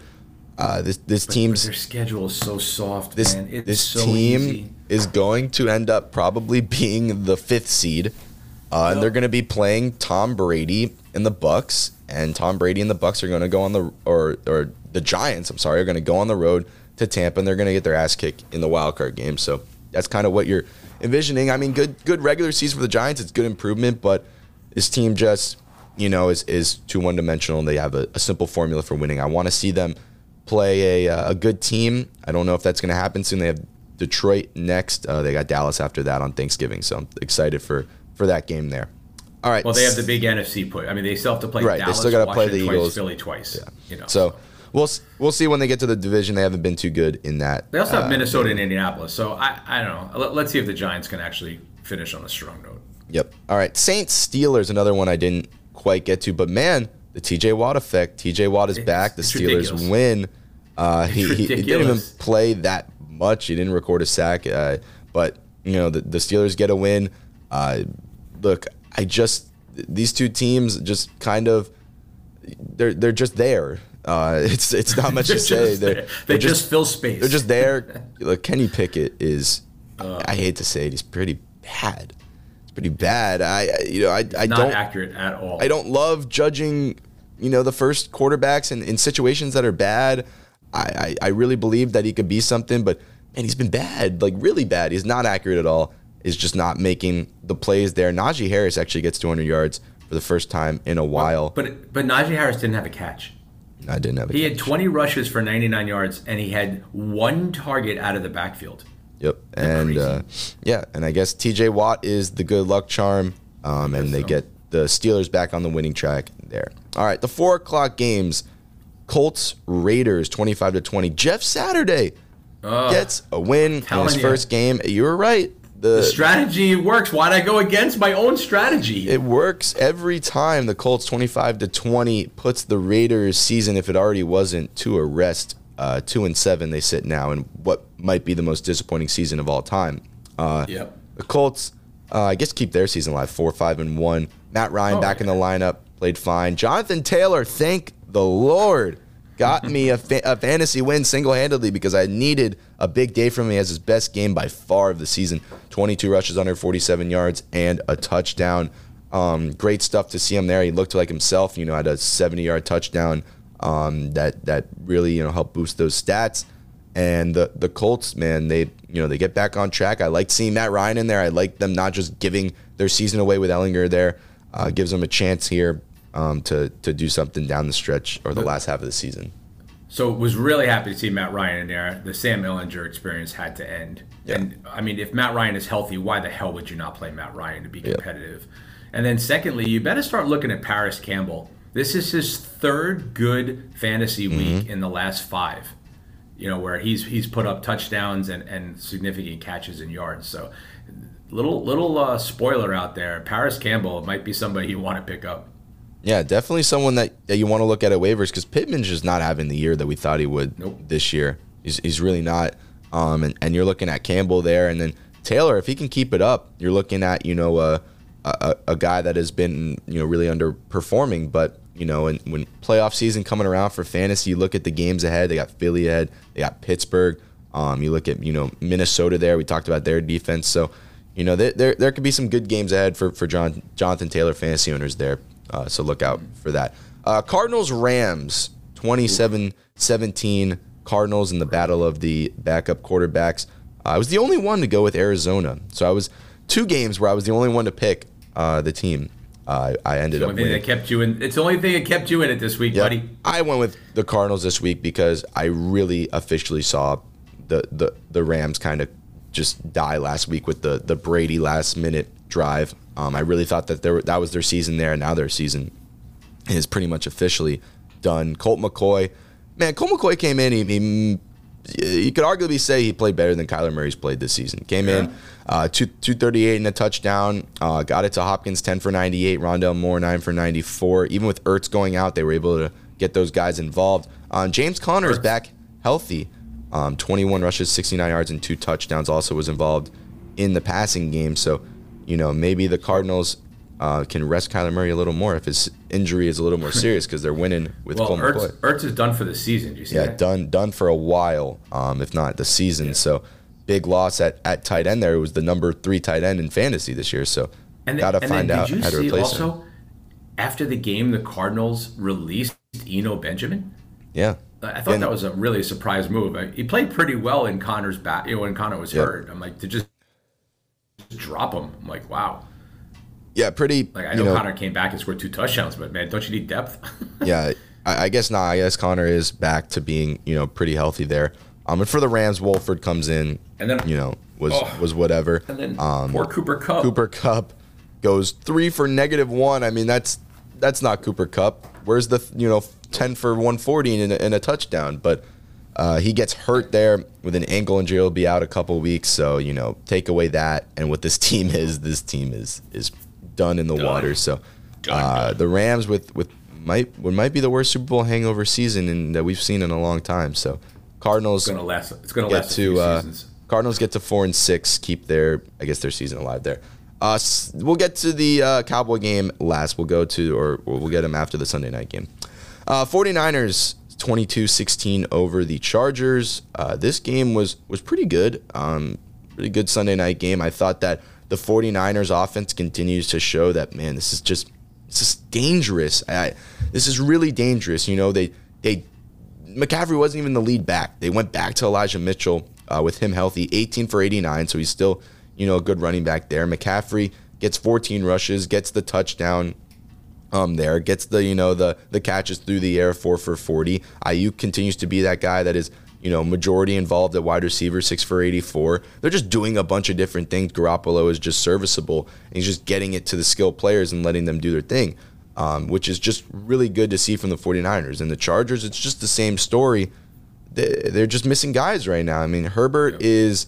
Uh, this this But team's their schedule is so soft, this man. It's this so team easy. is going to end up probably being the fifth seed, uh, and they're going to be playing Tom Brady in the Bucks, and Tom Brady and the Bucks are going to go on the or or the Giants, I'm sorry, are going to go on the road to Tampa, and they're going to get their ass kicked in the wild card game. So that's kind of what you're envisioning. I mean, good good regular season for the Giants. It's good improvement, but this team just you know is is too one dimensional. They have a, a simple formula for winning. I want to see them play a, uh, a good team. I don't know if that's going to happen soon. They have Detroit next. Uh, they got Dallas after that on Thanksgiving, so I'm excited for for that game there. All right. Well, they have the big NFC put. I mean, they still have to play Right, they Dallas, still gotta play the twice, Eagles. Philly twice. Yeah. You know, so we'll we'll see when they get to the division. They haven't been too good in that. they also have uh, Minnesota and Indianapolis. So I, I don't know. Let, let's see if the Giants can actually finish on a strong note. Yep. All right. Saints Steelers, another one I didn't quite get to, but man, the TJ Watt effect. TJ Watt is It's- back. The Steelers ridiculous. win. Uh, he, he, he didn't even play that much. He didn't record a sack, uh, but you know the, the Steelers get a win. Uh, look, I just these two teams just kind of they're they're just there. Uh, it's it's not much to say. They're, they're they just, fill space. they're just there. Look, Kenny Pickett is. I hate to say it, he's pretty bad. It's pretty bad. I I- you know I I not don't accurate at all. I don't love judging you know the first quarterbacks in, in situations that are bad. I, I I really believe that he could be something, but man, he's been bad, like really bad. He's not accurate at all. Is just not making the plays there. Najee Harris actually gets 200 yards for the first time in a while. But but Najee Harris didn't have a catch. I didn't have a He had 20 rushes for 99 yards, and he had one target out of the backfield. Yep. And uh, yeah, and I guess TJ Watt is the good luck charm. Um, and they so. get the Steelers back on the winning track there. All right, the four o'clock games. Colts Raiders 25 to 20. Jeff Saturday gets a win in his you. first game. You were right. The, The strategy works. Why'd I go against my own strategy? it works every time. The Colts 25 to 20 puts the Raiders season, if it already wasn't, to a rest. Uh, two and seven they sit now in what might be the most disappointing season of all time. Uh, Yep. The Colts, uh, I guess, keep their season alive, four, five, and one. Matt Ryan Oh, back in the lineup, played fine. Jonathan Taylor, thank the Lord, got me a, fa- a fantasy win single handedly because I needed a big day from him. He has his best game by far of the season 22 rushes, under 47 yards, and a touchdown. Um, great stuff to see him there. He looked like himself, you know, had a 70 yard touchdown um, that, that really, you know, helped boost those stats. And the the Colts, man, they you know they get back on track. I liked seeing Matt Ryan in there. I like them not just giving their season away with Ehlinger there. Uh, gives them a chance here um, to to do something down the stretch or the last half of the season. So was really happy to see Matt Ryan in there. The Sam Ehlinger experience had to end. Yeah. And I mean, if Matt Ryan is healthy, why the hell would you not play Matt Ryan to be competitive? And then secondly, you better start looking at Parris Campbell. This is his third good fantasy week in the last five. You know, where he's he's put up touchdowns and, and significant catches and yards. So little little uh, spoiler out there, Parris Campbell might be somebody you want to pick up. Yeah, definitely someone that, that you want to look at at waivers because Pittman's just not having the year that we thought he would Nope. this year. He's, he's really not. Um, and, and you're looking at Campbell there, and then Taylor. If he can keep it up, you're looking at you know a, a, a guy that has been you know really underperforming. But you know, and when playoff season coming around for fantasy, you look at the games ahead. They got Philly ahead. They got Pittsburgh. Um, you look at you know Minnesota there. We talked about their defense. So you know there there, there could be some good games ahead for for John, Jonathan Taylor fantasy owners there. Uh, so look out for that. Uh, Cardinals Rams 27-17. Cardinals in the battle of the backup quarterbacks. I was the only one to go with Arizona. So I was two games where I was the only one to pick uh, the team. Uh, I ended The up only thing winning. that kept you in. It's the only thing that kept you in it this week, buddy. I went with the Cardinals this week because I really officially saw the the, the Rams kind of just die last week with the the Brady last minute drive. Um, I really thought that there, that was their season there, and now their season is pretty much officially done. Colt McCoy, man, Colt McCoy came in. He, he you could arguably say he played better than Kyler Murray's played this season. Came yeah. in uh, two, 238 and a touchdown. Uh, got it to Hopkins 10 for 98. Rondale Moore 9 for 94. Even with Ertz going out, they were able to get those guys involved. Um, James Conner is back healthy. Um, 21 rushes, 69 yards, and two touchdowns. Also was involved in the passing game. So, you know, maybe the Cardinals uh, can rest Kyler Murray a little more if his injury is a little more serious because they're winning with well, Colt Ertz, Ertz is done for the season. You see yeah, that? done done for a while, um, if not the season. Yeah. So big loss at, at tight end there. It was the number three tight end in fantasy this year. So and got to find then, out how to replace also, him. After the game, the Cardinals released Eno Benjamin. Yeah. I thought and, that was a really surprise move. He played pretty well in Conner's back. You know, when Connor was hurt, I'm like to just drop him. I'm like, wow. Yeah, pretty. Like I know, know Conner came back and scored two touchdowns, but man, don't you need depth? yeah, I, I, guess not. I guess Conner is back to being you know pretty healthy there. Um, and for the Rams, Wolford comes in, and then you know was oh, was whatever. And then um, poor Cooper Kupp. Cooper Kupp goes three for negative one. I mean, that's that's not Cooper Kupp. Where's the you know ten for one forty and a touchdown? But uh, he gets hurt there with an ankle injury. He'll be out a couple weeks. So you know, take away that, and what this team is, this team is is done in the done. water. So uh, the Rams with with might what might be the worst Super Bowl hangover season in, that we've seen in a long time. So Cardinals. It's gonna last. It's gonna last to uh, Cardinals get to four and six, keep their I guess their season alive there. Uh, we'll get to the uh, Cowboy game last. We'll go to or we'll get them after the Sunday night game. Uh, 49ers 22-16 over the Chargers. Uh, this game was was pretty good. Um, pretty good Sunday night game. I thought that the 49ers offense continues to show that man, this is just this is dangerous. I, this is really dangerous. You know, they they McCaffrey wasn't even the lead back. They went back to Elijah Mitchell uh, with him healthy, 18 for 89, so he's still you know a good running back there. McCaffrey gets 14 rushes, gets the touchdown um, there, gets the you know the the catches through the air, four for 40. Aiyuk continues to be that guy that is you know, majority involved at wide receiver, six for 84. They're just doing a bunch of different things. Garoppolo is just serviceable. And he's just getting it to the skilled players and letting them do their thing, um, which is just really good to see from the 49ers. And the Chargers, it's just the same story. They're just missing guys right now. I mean, Herbert yeah. is,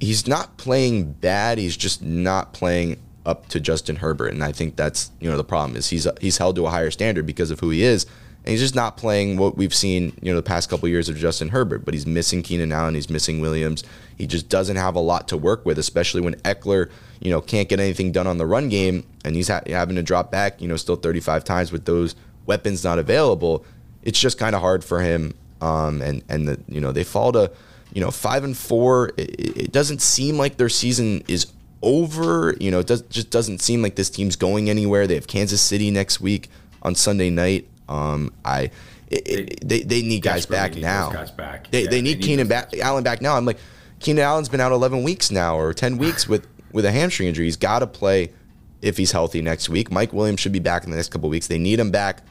he's not playing bad. He's just not playing up to Justin Herbert. And I think that's, you know, the problem is he's, he's held to a higher standard because of who he is and he's just not playing what we've seen, you know, the past couple of years of Justin Herbert. But he's missing Keenan Allen, he's missing Williams. He just doesn't have a lot to work with, especially when Ekeler you know, can't get anything done on the run game, and he's ha- having to drop back, you know, still 35 times with those weapons not available. It's just kind of hard for him. Um, and and the, you know they fall to, you know, five and four. It, it doesn't seem like their season is over. You know, it does, just doesn't seem like this team's going anywhere. They have Kansas City next week on Sunday night. Um, I it, they, they need guys back need now. Guys back. They, yeah, they need, need Keenan back, Allen back now. I'm like, Keenan Allen's been out 11 weeks now or 10 weeks with with a hamstring injury. He's got to play if he's healthy next week. Mike Williams should be back in the next couple weeks. They need him back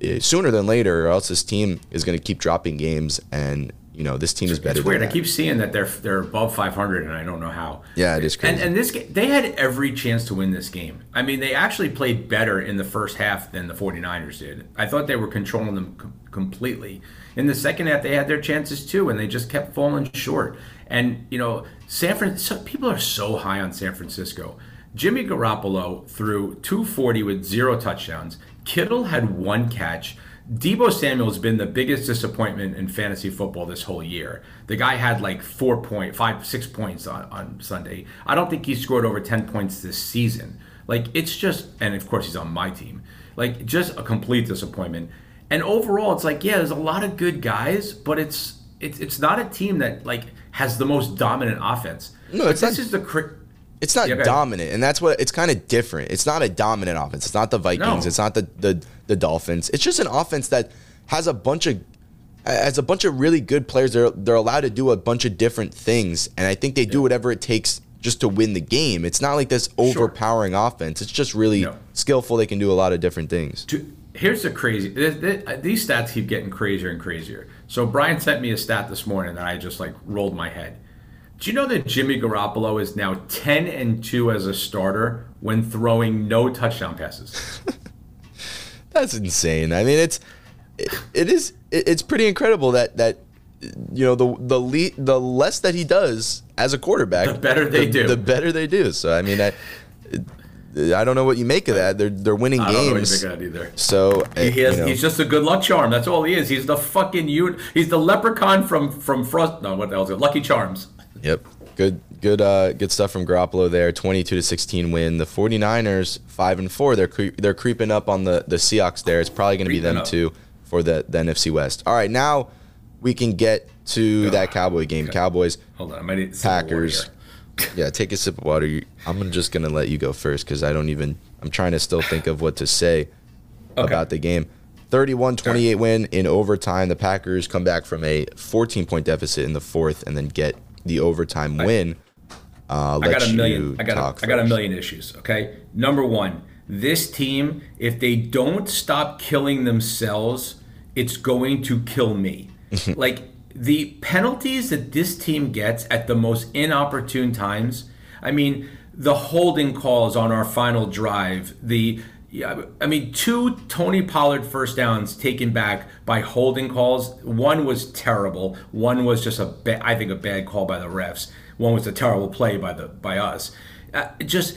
eh, sooner than later, or else this team is going to keep dropping games and you know this team is better. It's weird. I keep seeing that they're they're above 500, and I don't know how. Yeah, it is crazy. And, and this they had every chance to win this game. I mean, they actually played better in the first half than the 49ers did. I thought they were controlling them com- completely. In the second half, they had their chances too, and they just kept falling short. And you know, San Francisco people are so high on San Francisco. Jimmy Garoppolo threw 240 with zero touchdowns. Kittle had one catch. Deebo Samuel has been the biggest disappointment in fantasy football this whole year. The guy had like four point, five, six points on, on Sunday. I don't think he scored over 10 points this season. Like, it's just, and of course, he's on my team. Like, just a complete disappointment. And overall, it's like, yeah, there's a lot of good guys, but it's it's it's not a team that like has the most dominant offense. No, it's this not, is the it's not yeah, dominant, and that's what it's kind of different. It's not a dominant offense. It's not the Vikings. No. It's not the, the the Dolphins. It's just an offense that has a bunch of has a bunch of really good players. They're they're allowed to do a bunch of different things, and I think they do whatever it takes just to win the game. It's not like this overpowering sure. offense. It's just really no. skillful. They can do a lot of different things. Here's the crazy. Uh, these stats keep getting crazier and crazier. So Brian sent me a stat this morning that I just like rolled my head. Do you know that Jimmy Garoppolo is now 10 and 2 as a starter when throwing no touchdown passes? That's insane. I mean, it's it, it is it's pretty incredible that that you know the the le- the less that he does as a quarterback, the better they the, do. The better they do. So I mean, I I don't know what you make of that. They're they're winning I games. don't know what you make of that either. So He has, you know, He's just a good luck charm. That's all he is. He's the fucking you. He's the leprechaun from from Frost. No, what the hell is it? Lucky Charms. Yep. Good good uh good stuff from Garoppolo there. 22 to 16 win. The 49ers 5 and 4. They're cre- they're creeping up on the the Seahawks there. It's probably going to be them up. too for the the NFC West. All right, now we can get to that Cowboy game. Cowboys Hold on, I might need Packers. Yeah, take a sip of water. I'm just going to let you go first cuz I don't even I'm trying to still think of what to say Okay. about the game. 31-28 win in overtime. The Packers come back from a 14 point deficit in the fourth and then get the overtime win. Uh, I got a million. I got a, I got a million issues. Okay, number one, this team, if they don't stop killing themselves, it's going to kill me. like the penalties that this team gets at the most inopportune times. I mean, the holding calls on our final drive. The yeah, I mean, two Tony Pollard first downs taken back by holding calls. One was terrible. One was just a ba- I think a bad call by the refs. One was a terrible play by the by us. Uh, just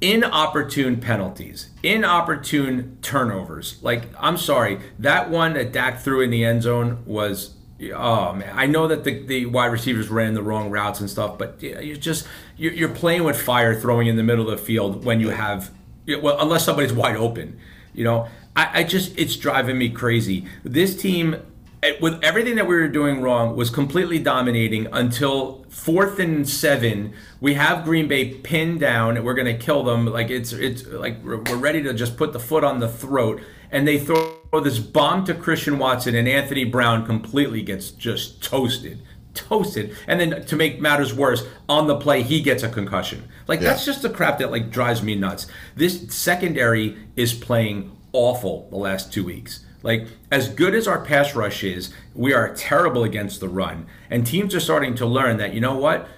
inopportune penalties, inopportune turnovers. Like I'm sorry, that one that Dak threw in the end zone was. Oh man, I know that the, the wide receivers ran the wrong routes and stuff, but you just you're playing with fire, throwing in the middle of the field when you have yeah, well, unless somebody's wide open. You know, I, I just it's driving me crazy. This team, eh, with everything that we were doing wrong, was completely dominating until fourth and seven. We have Green Bay pinned down. and We're gonna kill them. Like it's it's like we're, we're ready to just put the foot on the throat, and they throw this bomb to Christian Watson, and Anthony Brown completely gets just toasted toasted and then to make matters worse on the play he gets a concussion. Like that's just the crap that like drives me nuts. This secondary is playing awful the last two weeks. Like as good as our pass rush is we are terrible against the run. And teams are starting to learn that you know what?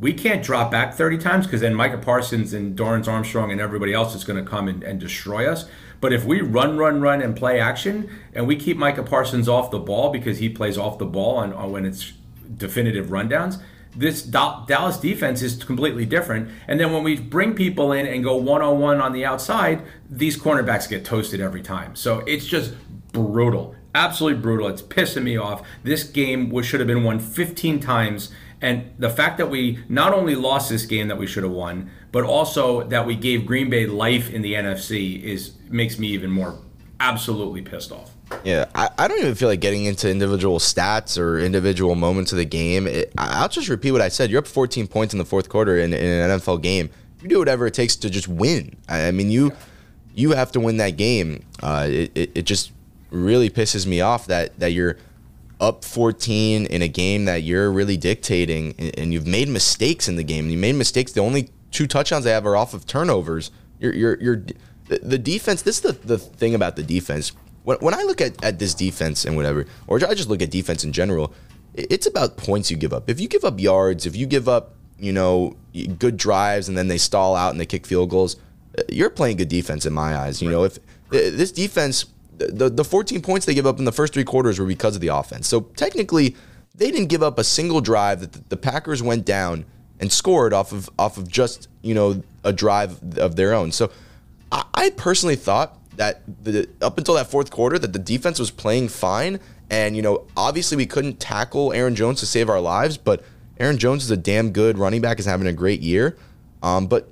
We can't drop back 30 times because then Micah Parsons and Dorance Armstrong and everybody else is going to come and, and destroy us. But if we run, run, run and play action and we keep Micah Parsons off the ball because he plays off the ball on, on when it's definitive rundowns, this Dallas defense is completely different. And then when we bring people in and go one on one on the outside, these cornerbacks get toasted every time. So it's just brutal, absolutely brutal. It's pissing me off. This game should have been won 15 times. And the fact that we not only lost this game that we should have won, but also that we gave Green Bay life in the NFC is makes me even more absolutely pissed off. Yeah, I, I don't even feel like getting into individual stats or individual moments of the game. It, I- I'll just repeat what I said. You're up 14 points in the fourth quarter in, in an NFL game. You do whatever it takes to just win. I, I mean, you you have to win that game. Uh, it, it, it just really pisses me off that that you're up 14 in a game that you're really dictating, and, and you've made mistakes in the game. You made mistakes. The only two touchdowns they have are off of turnovers. You're you're you're the, the defense. This is the the thing about the defense. When, when I look at, at this defense and whatever, or I just look at defense in general, it's about points you give up. If you give up yards, if you give up, you know, good drives and then they stall out and they kick field goals, uh, you're playing good defense in my eyes. You know, if uh, this defense, the the 14 points they give up in the first three quarters were because of the offense. So technically, they didn't give up a single drive that the, the Packers went down and scored off of off of just you know a drive of their own. So I, I personally thought that the up until that fourth quarter that the defense was playing fine, and you know obviously we couldn't tackle Aaron Jones to save our lives, but Aaron Jones is a damn good running back, is having a great year. Um, but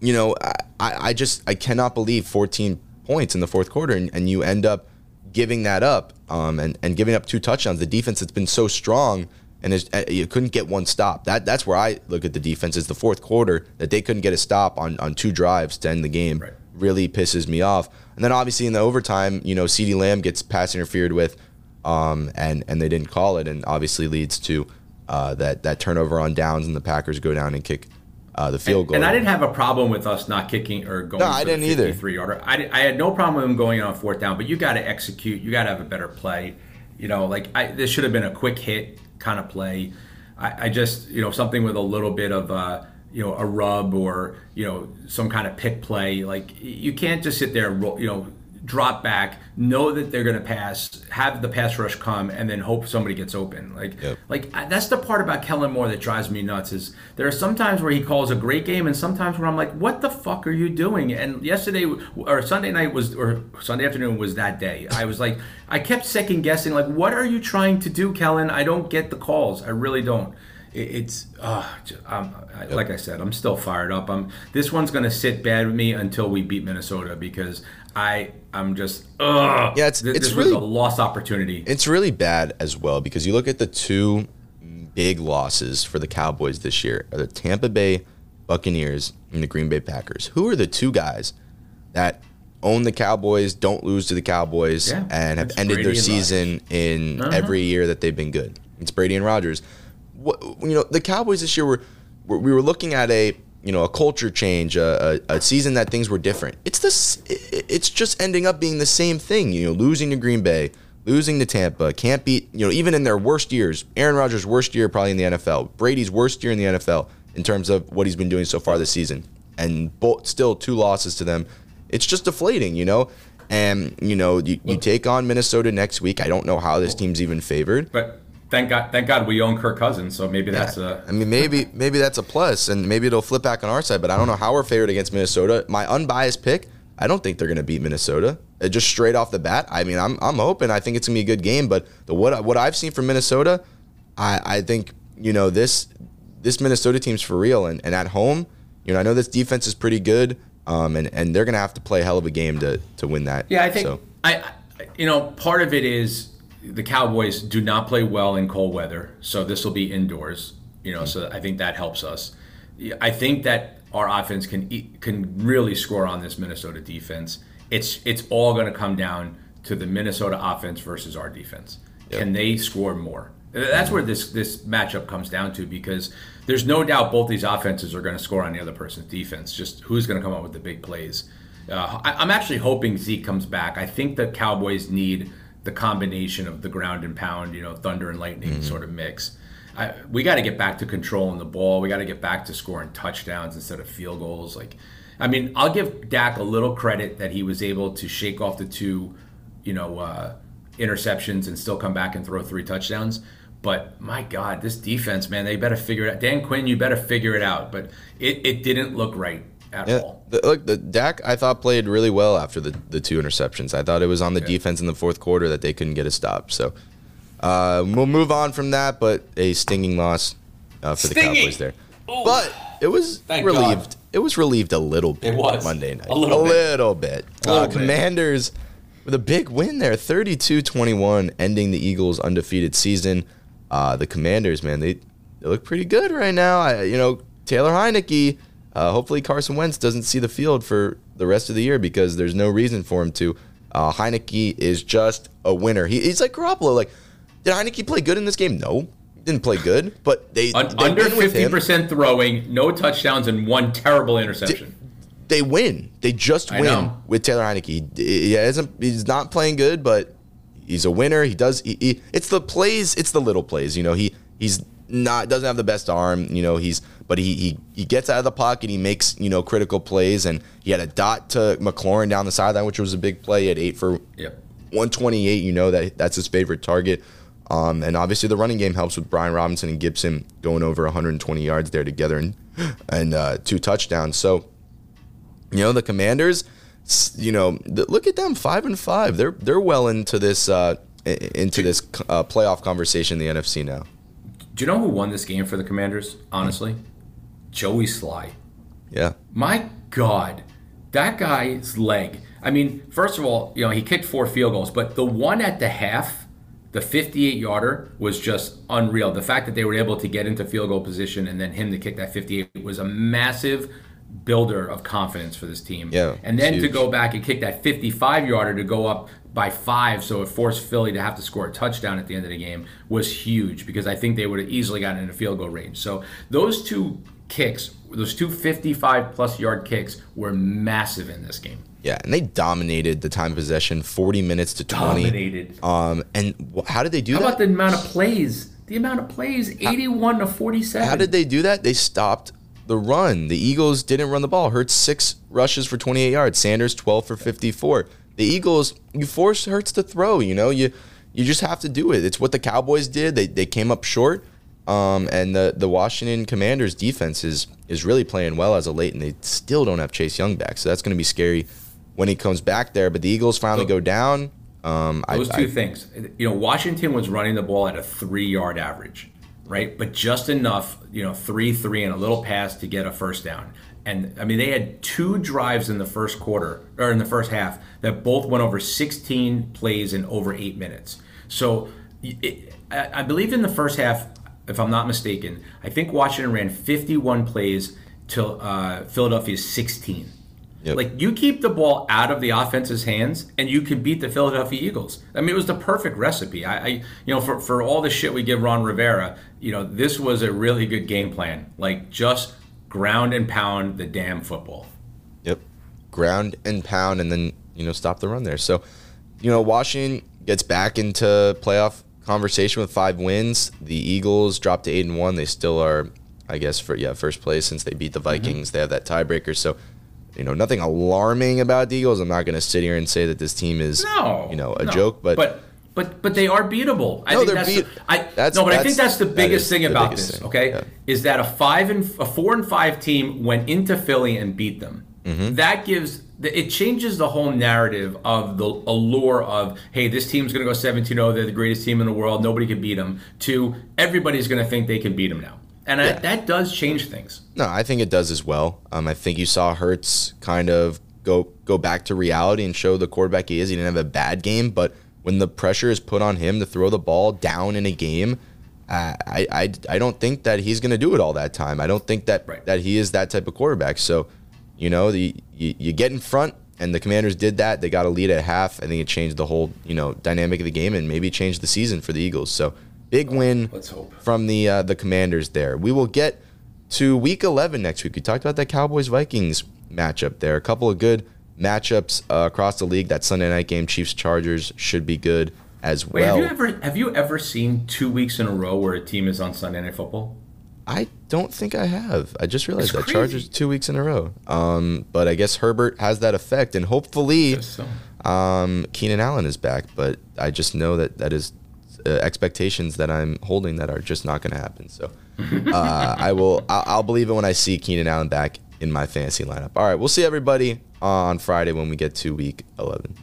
you know I, I just I cannot believe 14 points in the fourth quarter, and, and you end up giving that up um, and and giving up two touchdowns. The defense has been so strong. And is, uh, you couldn't get one stop. That that's where I look at the defense is the fourth quarter that they couldn't get a stop on on two drives to end the game Right. Really pisses me off. And then obviously in the overtime, you know, CeeDee Lamb gets pass interfered with, um, and and they didn't call it, and obviously leads to uh, that that turnover on downs, and the Packers go down and kick uh, the field goal. And I didn't have a problem with us not kicking or going. No, for I didn't either. 53 yarder. I, I had no problem with him going on fourth down, but you got to execute. You got to have a better play. You know, like I, this should have been a quick hit kind of play. I, I just, you know, something with a little bit of, uh, you know, a rub or you know some kind of pick play. Like you can't just sit there, you know, drop back, know that they're going to pass, have the pass rush come, and then hope somebody gets open. Like, Yep. like that's the part about Kellen Moore that drives me nuts. Is there are some times where he calls a great game, and sometimes where I'm like, what the fuck are you doing? And yesterday or Sunday night was, or Sunday afternoon was that day. I was like, I kept second guessing, like, what are you trying to do, Kellen? I don't get the calls. I really don't. It- It's uh, um, I- like I said, I'm still fired up. I'm this one's gonna sit bad with me until we beat Minnesota because I I'm just ugh. Yeah, it's- Th- it's this really- was a lost opportunity. It's really bad as well because you look at the two big losses for the Cowboys this year are the Tampa Bay Buccaneers and the Green Bay Packers. Who are the two guys that own the Cowboys, don't lose to the Cowboys, Yeah, and have ended Brady their season in Uh-huh. every year that they've been good? It's Brady and Rodgers. What, you know, the Cowboys this year were, were we were looking at a you know a culture change, a, a, a season that things were different. It's this. It's just ending up being the same thing. You know, losing to Green Bay, losing to Tampa, can't beat. You know, even in their worst years, Aaron Rodgers' worst year probably in the NFL, Brady's worst year in the NFL in terms of what he's been doing so far this season, and both, still two losses to them. It's just deflating, you know. And you know, you, you take on Minnesota next week. I don't know how this team's even favored. But thank God, thank God we own Kirk Cousins, so maybe that's a. I mean, maybe maybe that's a plus, and maybe it'll flip back on our side. But I don't know how we're favored against Minnesota. My unbiased pick, I don't think they're going to beat Minnesota. Uh, Just straight off the bat, I mean, I'm I'm hoping. I think it's going to be a good game. But the what what I've seen from Minnesota, I I think you know this this Minnesota team's for real, and and at home, you know, I know this defense is pretty good. Um, and, and they're gonna have to play a hell of a game to, to win that. Yeah, I think So, I- you know, part of it is the Cowboys do not play well in cold weather, so this will be indoors. You know, so I think that helps us. I think that our offense can can really score on this Minnesota defense. It's it's all going to come down to the Minnesota offense versus our defense. Can they score more? That's where this this matchup comes down to because there's no doubt both these offenses are going to score on the other person's defense. Just who's going to come up with the big plays. Uh, I, I'm actually hoping Zeke comes back. I think the Cowboys need the combination of the ground and pound, you know, thunder and lightning sort of mix. I, we got to get back to controlling the ball. We got to get back to scoring touchdowns instead of field goals. Like, I mean, I'll give Dak a little credit that he was able to shake off the two, you know, uh, interceptions and still come back and throw three touchdowns. But my God, this defense, man, they better figure it out. Dan Quinn, you better figure it out. But it, it didn't look right at Yeah, all. the, look, the Dak I thought played really well after the, the two interceptions. I thought it was on the defense in the fourth quarter that they couldn't get a stop. So uh, we'll move on from that, but a stinging loss uh, for the Cowboys there. But it was Thank relieved. God. It was relieved a little bit It was. Monday night. A little bit. little bit. A little Uh, bit. Commanders with a big win there, 32-21, ending the Eagles' undefeated season. Uh, the Commanders, man, they, they look pretty good right now. I, you know, Taylor Heinicke. Uh, hopefully, Carson Wentz doesn't see the field for the rest of the year because there's no reason for him to. Uh, Heinicke is just a winner. He, he's like Garoppolo. Like, did Heinicke play good in this game? No, didn't play good. But they, Un- they under fifty percent throwing, no touchdowns, and one terrible interception. They win. They just win with Taylor Heinicke. He, he hasn't. He's not playing good, but he's a winner. He does. He, he, it's the plays. It's the little plays. You know, he he's not doesn't have the best arm. You know, he's but he he he gets out of the pocket. He makes you know critical plays, and he had a dot to McLaurin down the sideline, which was a big play. at eight for Yep. 128. You know that that's his favorite target. Um, and obviously the running game helps with Brian Robinson and Gibson going over 120 yards there together and and uh, two touchdowns. So you know the Commanders, you know, look at them five and five. They're they're well into this uh, into this uh, playoff conversation in the NFC now. Do you know who won this game for the Commanders? Honestly, Joey Slye. Yeah, My God, that guy's leg. I mean, first of all, you know, he kicked four field goals, but the one at the half, the 58 yarder, was just unreal. The fact that they were able to get into field goal position and then him to kick that 58 was a massive builder of confidence for this team. Yeah, And then to go back and kick that 55 yarder to go up by five, so it forced Philly to have to score a touchdown at the end of the game was huge because I think they would have easily gotten into field goal range. So those two kicks, those two 55 plus yard kicks, were massive in this game. yeah, and they dominated the time of possession, 40 minutes to 20. Dominated. Um, and wh- how did they do How that? about the amount of plays? The amount of plays, 81 to 47. How did they do that? They stopped the run. The Eagles didn't run the ball. Hurts six rushes for 28 yards. Sanders 12 for 54. The Eagles, you force Hurts to throw. You know, you you just have to do it. It's what the Cowboys did. They they came up short. Um, and the the Washington Commanders defense is is really playing well as of late, and they still don't have Chase Young back, so that's going to be scary when he comes back there. But the Eagles finally go down. Um, Those I, two I, things, you know, Washington was running the ball at a three yard average, right? But just enough, you know, three three and a little pass to get a first down. And I mean, they had two drives in the first quarter or in the first half that both went over 16 plays in over eight minutes. So it, I, I believe in the first half, if I'm not mistaken, I think Washington ran 51 plays to uh, Philadelphia's 16. Yep. Like you keep the ball out of the offense's hands, and you can beat the Philadelphia Eagles. I mean, it was the perfect recipe. I, I, you know, for for all the shit we give Ron Rivera, you know, this was a really good game plan. Like just ground and pound the damn football. Yep, ground and pound, and then you know stop the run there. So, you know, Washington gets back into playoff conversation with five wins. The Eagles dropped to eight and one. They still are, I guess, for yeah first place since they beat the Vikings. Mm-hmm. They have that tiebreaker. So you know, nothing alarming about the Eagles. I'm not going to sit here and say that this team is, no, you know, a no. joke, but. but but but they are beatable. I no, think they're that's, beat, the, I, that's no, but that's, I think that's the biggest that thing about biggest this. Thing. Okay, yeah. is that a five and a four and five team went into Philly and beat them. Mm-hmm. That gives it changes the whole narrative of the allure of hey, this team's going to go 17-0. They're the greatest team in the world. Nobody can beat them. To everybody's going to think they can beat them now. And yeah. I, that does change things. No, I think it does as well. Um, I think you saw Hurts kind of go go back to reality and show the quarterback he is. He didn't have a bad game, but when the pressure is put on him to throw the ball down in a game, uh, I, I I don't think that he's going to do it all that time. I don't think that right. that he is that type of quarterback. So, you know, the you, you get in front, and the Commanders did that. They got a lead at half. I think it changed the whole you know dynamic of the game and maybe changed the season for the Eagles. So, big win from the uh, the Commanders there. We will get to Week 11 next week. We talked about that Cowboys Vikings matchup there. A couple of good matchups uh, across the league. That Sunday night game, Chiefs Chargers, should be good as Wait, well. Have you ever have you ever seen two weeks in a row where a team is on Sunday Night Football? I don't think I have. I just realized that Chargers two weeks in a row. Um, but I guess Herbert has that effect, and hopefully, so. um, Keenan Allen is back. But I just know that that is uh, expectations that I'm holding that are just not going to happen. So uh, I will. I'll, I'll believe it when I see Keenan Allen back in my fantasy lineup. All right, we'll see everybody on Friday when we get to week 11.